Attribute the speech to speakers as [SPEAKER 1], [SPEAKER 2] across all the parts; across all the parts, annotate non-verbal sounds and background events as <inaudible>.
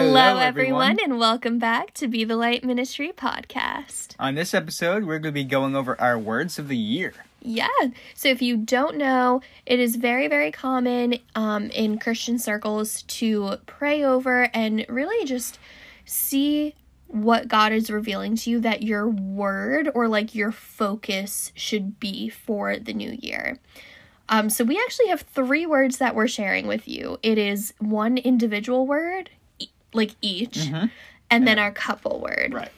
[SPEAKER 1] Hello, everyone, and welcome back to Be the Light Ministry podcast.
[SPEAKER 2] On this episode, we're going to be going over our words of the year.
[SPEAKER 1] Yeah. So if you don't know, it is very, very common um, in Christian circles to pray over and really just see what God is revealing to you that your word or like your focus should be for the new year. Um, so we actually have three words that we're sharing with you. It is one individual word, like each, mm-hmm. and then our couple word.
[SPEAKER 2] Right.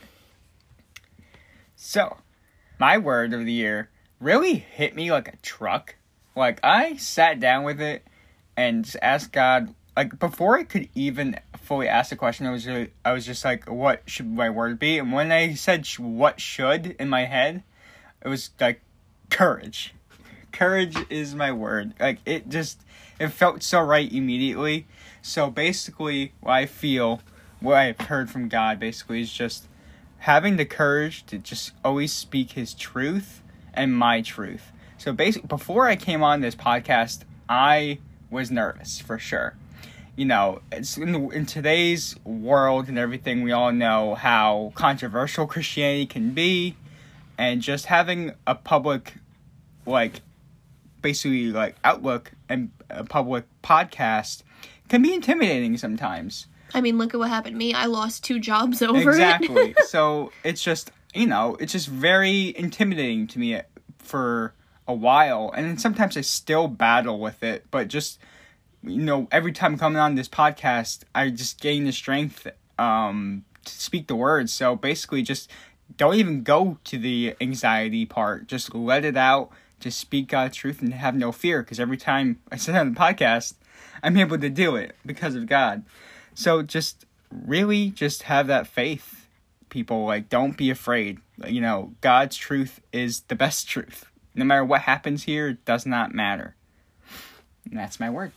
[SPEAKER 2] So, my word of the year really hit me like a truck. Like, I sat down with it and just asked God, like, before I could even fully ask the question, I was really, I was just like, what should my word be? And when I said sh- what should in my head, it was like courage. Courage is my word. Like, it just, it felt so right immediately. So, basically, what I feel, what I've heard from God, basically, is just having the courage to just always speak his truth and my truth. So basically before I came on this podcast, I was nervous for sure. You know, it's in, the, in today's world and everything, we all know how controversial <laughs> Christianity can be, and just having a public, like, basically like outlook and a public podcast can be intimidating sometimes.
[SPEAKER 1] I mean, look at what happened to me. I lost two jobs over it.
[SPEAKER 2] exactly.
[SPEAKER 1] it. <laughs>
[SPEAKER 2] so it's just you know it's just very intimidating to me for a while, and then sometimes I still battle with it. But just you know, every time coming on this podcast, I just gain the strength um, to speak the words. So basically, just don't even go to the anxiety part. Just let it out. Just speak God's truth and have no fear. Because every time I sit on the podcast, I'm able to do it because of God. So just really just have that faith, people. Like, don't be afraid. You know, God's truth is the best truth. No matter what happens here, it does not matter. And that's my word.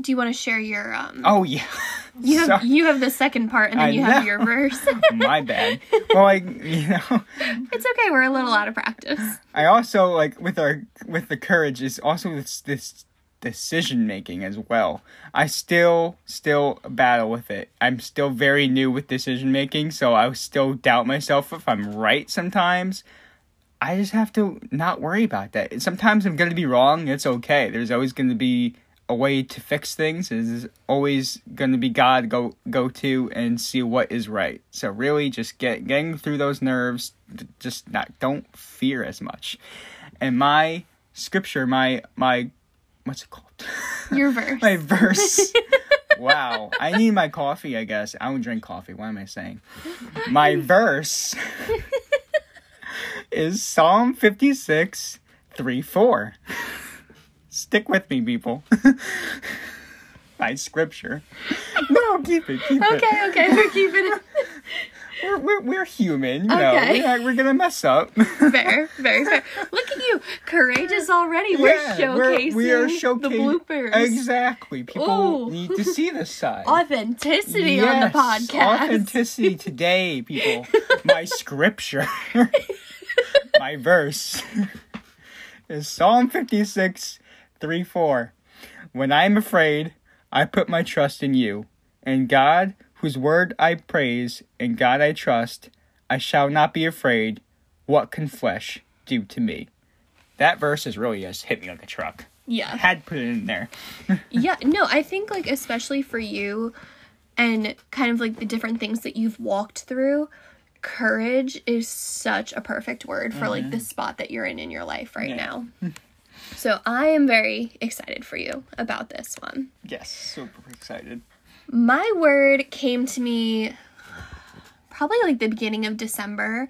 [SPEAKER 1] Do you want to share your um?
[SPEAKER 2] Oh yeah. <laughs>
[SPEAKER 1] you have
[SPEAKER 2] Sorry.
[SPEAKER 1] you have the second part, and then
[SPEAKER 2] I
[SPEAKER 1] you have
[SPEAKER 2] know.
[SPEAKER 1] your verse. <laughs>
[SPEAKER 2] my bad. Well, like you know,
[SPEAKER 1] it's okay. We're a little out of practice.
[SPEAKER 2] I also like with our with the courage is also this this decision making as well. I still still battle with it. I'm still very new with decision making, so I still doubt myself if I'm right sometimes. I just have to not worry about that. Sometimes I'm going to be wrong. It's okay. There's always going to be a way to fix things. is always going to be God go go to and see what is right. So really, just get getting through those nerves. Just not don't fear as much. And my scripture, my my what's it called? <laughs>
[SPEAKER 1] Your verse.
[SPEAKER 2] my verse. <laughs> wow, I need my coffee. I guess I don't drink coffee. What am I saying? My verse <laughs> is Psalm fifty six, three four. Stick with me, people. <laughs> my scripture. No, keep it. Keep it.
[SPEAKER 1] Okay, okay, we're keeping it <laughs>
[SPEAKER 2] We're, we're, we're human. You know,
[SPEAKER 1] Okay.
[SPEAKER 2] we're, we're gonna mess up. <laughs>
[SPEAKER 1] fair, very fair. Look at you, courageous already. We're
[SPEAKER 2] Yeah,
[SPEAKER 1] showcasing
[SPEAKER 2] we are showcasing
[SPEAKER 1] the bloopers.
[SPEAKER 2] Exactly. People
[SPEAKER 1] Ooh.
[SPEAKER 2] need to see this side.
[SPEAKER 1] Authenticity on the podcast.
[SPEAKER 2] Authenticity today, people. My scripture, my verse is Psalm 56, 3 4. When I am afraid, I put my trust in you. And God, whose word I praise, and God I trust, I shall not be afraid. What can flesh do to me? That verse has really just hit me like a truck. I
[SPEAKER 1] Yeah.
[SPEAKER 2] had to put it in there. <laughs>
[SPEAKER 1] Yeah, no, I think like especially for you and kind of like the different things that you've walked through, courage is such a perfect word for like the mm-hmm. spot that you're in in your life right
[SPEAKER 2] Yeah.
[SPEAKER 1] now. <laughs> So I am very excited for you about this one.
[SPEAKER 2] Yes, super excited.
[SPEAKER 1] My word came to me probably like the beginning of December.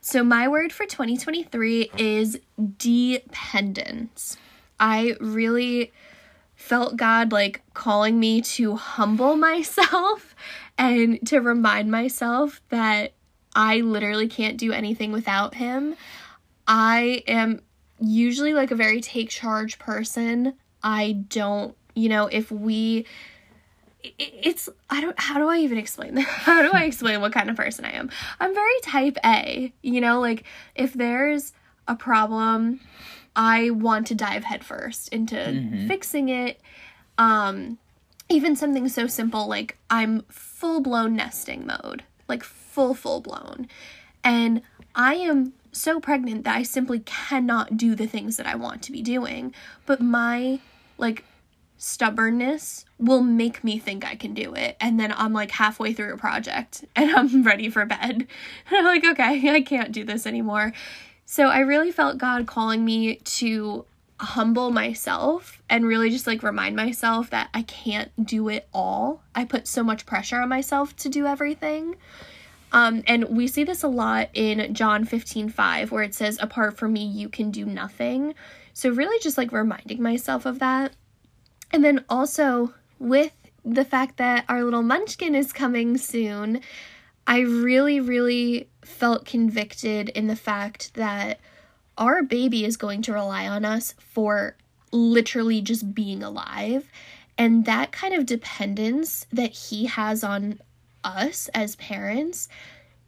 [SPEAKER 1] So my word for 2023 is dependence. I really felt God like calling me to humble <laughs> myself and to remind myself that I literally can't do anything without him. I am usually like a very take charge person. I don't, you know, if we it's I don't how do I even explain that? <laughs> How do I explain what kind of person I am? I'm very type A, you know, like if there's a problem, I want to dive headfirst into fixing it. Um even something so simple like I'm full blown nesting mode, like full, full blown. And I am so pregnant that I simply cannot do the things that I want to be doing. But my like stubbornness will make me think I can do it. And then I'm like halfway through a project <laughs> and I'm ready for bed. And <laughs> I'm like, okay, I can't do this anymore. So I really felt God calling me to humble myself and really just like remind myself that I can't do it all. I put so much pressure on myself to do everything. Um, and we see this a lot in John 15 5, where it says, Apart from me, you can do nothing. So, really, just like reminding myself of that. And then also with the fact that our little munchkin is coming soon, I really, really felt convicted in the fact that our baby is going to rely on us for literally just being alive. And that kind of dependence that he has on us as parents,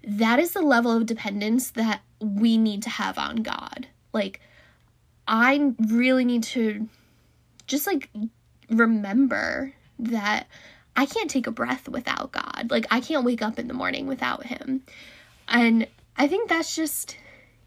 [SPEAKER 1] that is the level of dependence that we need to have on God. Like, I really need to just like remember that I can't take a breath without God. Like, I can't wake up in the morning without Him. And I think that's just,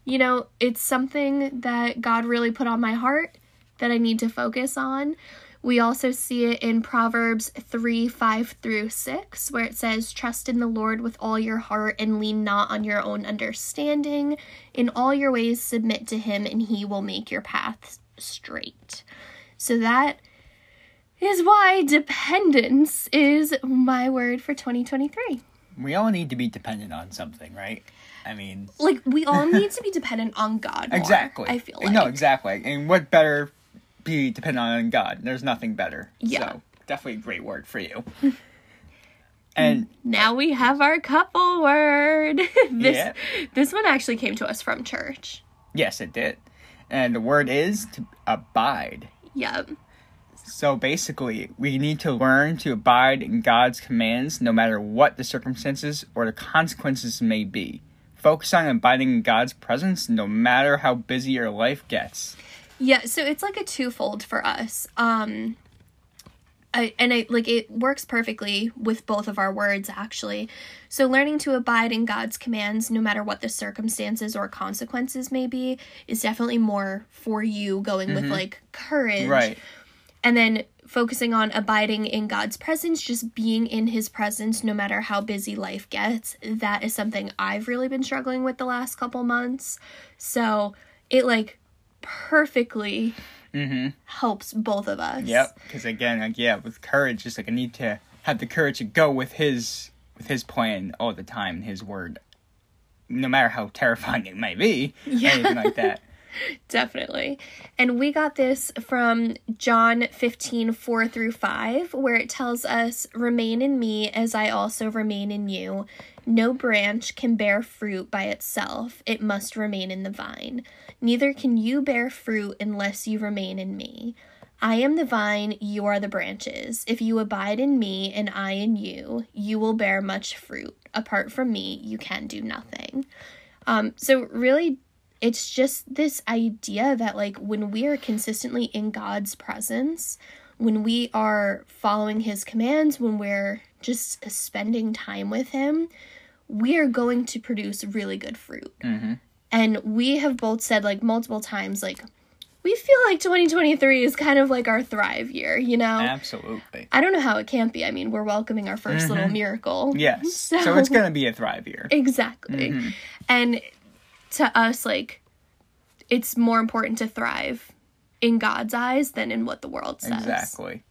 [SPEAKER 1] you know, it's something that God really put on my heart that I need to focus on. We also see it in Proverbs 3 5 through 6, where it says, Trust in the Lord with all your heart and lean not on your own understanding. In all your ways, submit to him, and he will make your paths straight. So that is why dependence is my word for 2023.
[SPEAKER 2] We all need to be dependent on something, right? I mean,
[SPEAKER 1] Like, we all need to be dependent on God. More,
[SPEAKER 2] exactly.
[SPEAKER 1] I feel like.
[SPEAKER 2] No, exactly. And what better be dependent on God? There's nothing better.
[SPEAKER 1] Yeah.
[SPEAKER 2] So, definitely a great word for you. <laughs> and
[SPEAKER 1] Now we have our couple word. <laughs> this
[SPEAKER 2] Yeah.
[SPEAKER 1] this one actually came to us from church.
[SPEAKER 2] yes, it did. And the word is to abide.
[SPEAKER 1] Yep.
[SPEAKER 2] So basically, we need to learn to abide in God's commands no matter what the circumstances or the consequences may be. Focus on abiding in God's presence no matter how busy your life gets.
[SPEAKER 1] Yeah, so it's like a twofold for us. Um I, and I like it works perfectly with both of our words actually. So learning to abide in God's commands no matter what the circumstances or consequences may be is definitely more for you going with like courage.
[SPEAKER 2] Right.
[SPEAKER 1] And then focusing on abiding in God's presence, just being in his presence no matter how busy life gets. That is something I've really been struggling with the last couple months. So, it like perfectly mm-hmm. helps both of us.
[SPEAKER 2] Yep. Because again, like yeah, with courage, just like I need to have the courage to go with His with His plan all the time, His word, no matter how terrifying it might be, anything like that. <laughs>
[SPEAKER 1] Definitely. And we got this from John 15, 4 through 5, where it tells us, Remain in me as I also remain in you. No branch can bear fruit by itself, it must remain in the vine. Neither can you bear fruit unless you remain in me. I am the vine, you are the branches. If you abide in me and I in you, you will bear much fruit. Apart from me, you can do nothing. Um, so, really, it's just this idea that like when we are consistently in God's presence, when we are following his commands, when we're just spending time with him, we are going to produce really good fruit. And we have both said like multiple times like we feel like 2023 is kind of like our thrive year, you know?
[SPEAKER 2] Absolutely.
[SPEAKER 1] I don't know how it can't be. I mean, we're welcoming our 1st little mm-hmm. miracle.
[SPEAKER 2] Yes.
[SPEAKER 1] So, <laughs>
[SPEAKER 2] So, it's gonna be a thrive year.
[SPEAKER 1] Exactly. Mm-hmm. And to us, like, it's more important to thrive in God's eyes than in what the world says.
[SPEAKER 2] Exactly.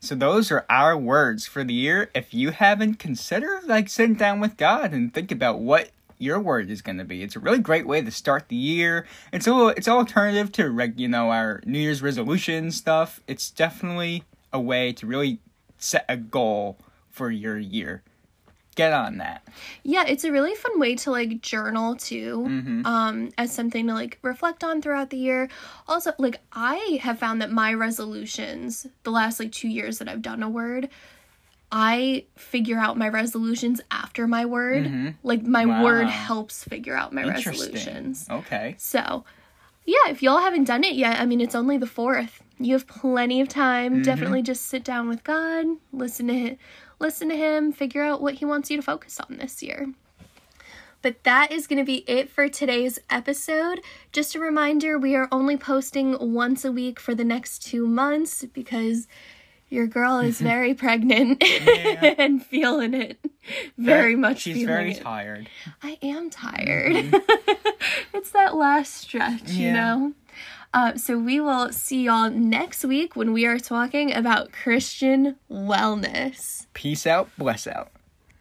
[SPEAKER 2] So those are our words for the year. If you haven't considered like sitting down with God and think about what your word is going to be, it's a really great way to start the year. It's a it's an alternative to reg, you know our New Year's resolution stuff. It's definitely a way to really set a goal for your year. Get on that.
[SPEAKER 1] Yeah, it's a really fun way to like journal too, um, as something to like reflect on throughout the year. Also, like I have found that my resolutions, the last like two years that I've done a word, I figure out my resolutions after my word. Mm-hmm. Like my
[SPEAKER 2] Wow.
[SPEAKER 1] word helps figure out my resolutions.
[SPEAKER 2] Okay.
[SPEAKER 1] So, yeah, if y'all haven't done it yet, I mean, it's only the 4th. you have plenty of time. Mm-hmm. Definitely just sit down with God, listen to him, listen to him, figure out what he wants you to focus on this year. But that is going to be it for today's episode. Just a reminder, we are only posting once a week for the next 2 months because your girl is very pregnant
[SPEAKER 2] Yeah. <laughs>
[SPEAKER 1] and feeling it. Very much
[SPEAKER 2] She's very
[SPEAKER 1] it.
[SPEAKER 2] tired.
[SPEAKER 1] I am tired. <laughs> it's that last stretch, you know? Uh, so we will see y'all next week when we are talking about Christian wellness.
[SPEAKER 2] Peace out. Bless out.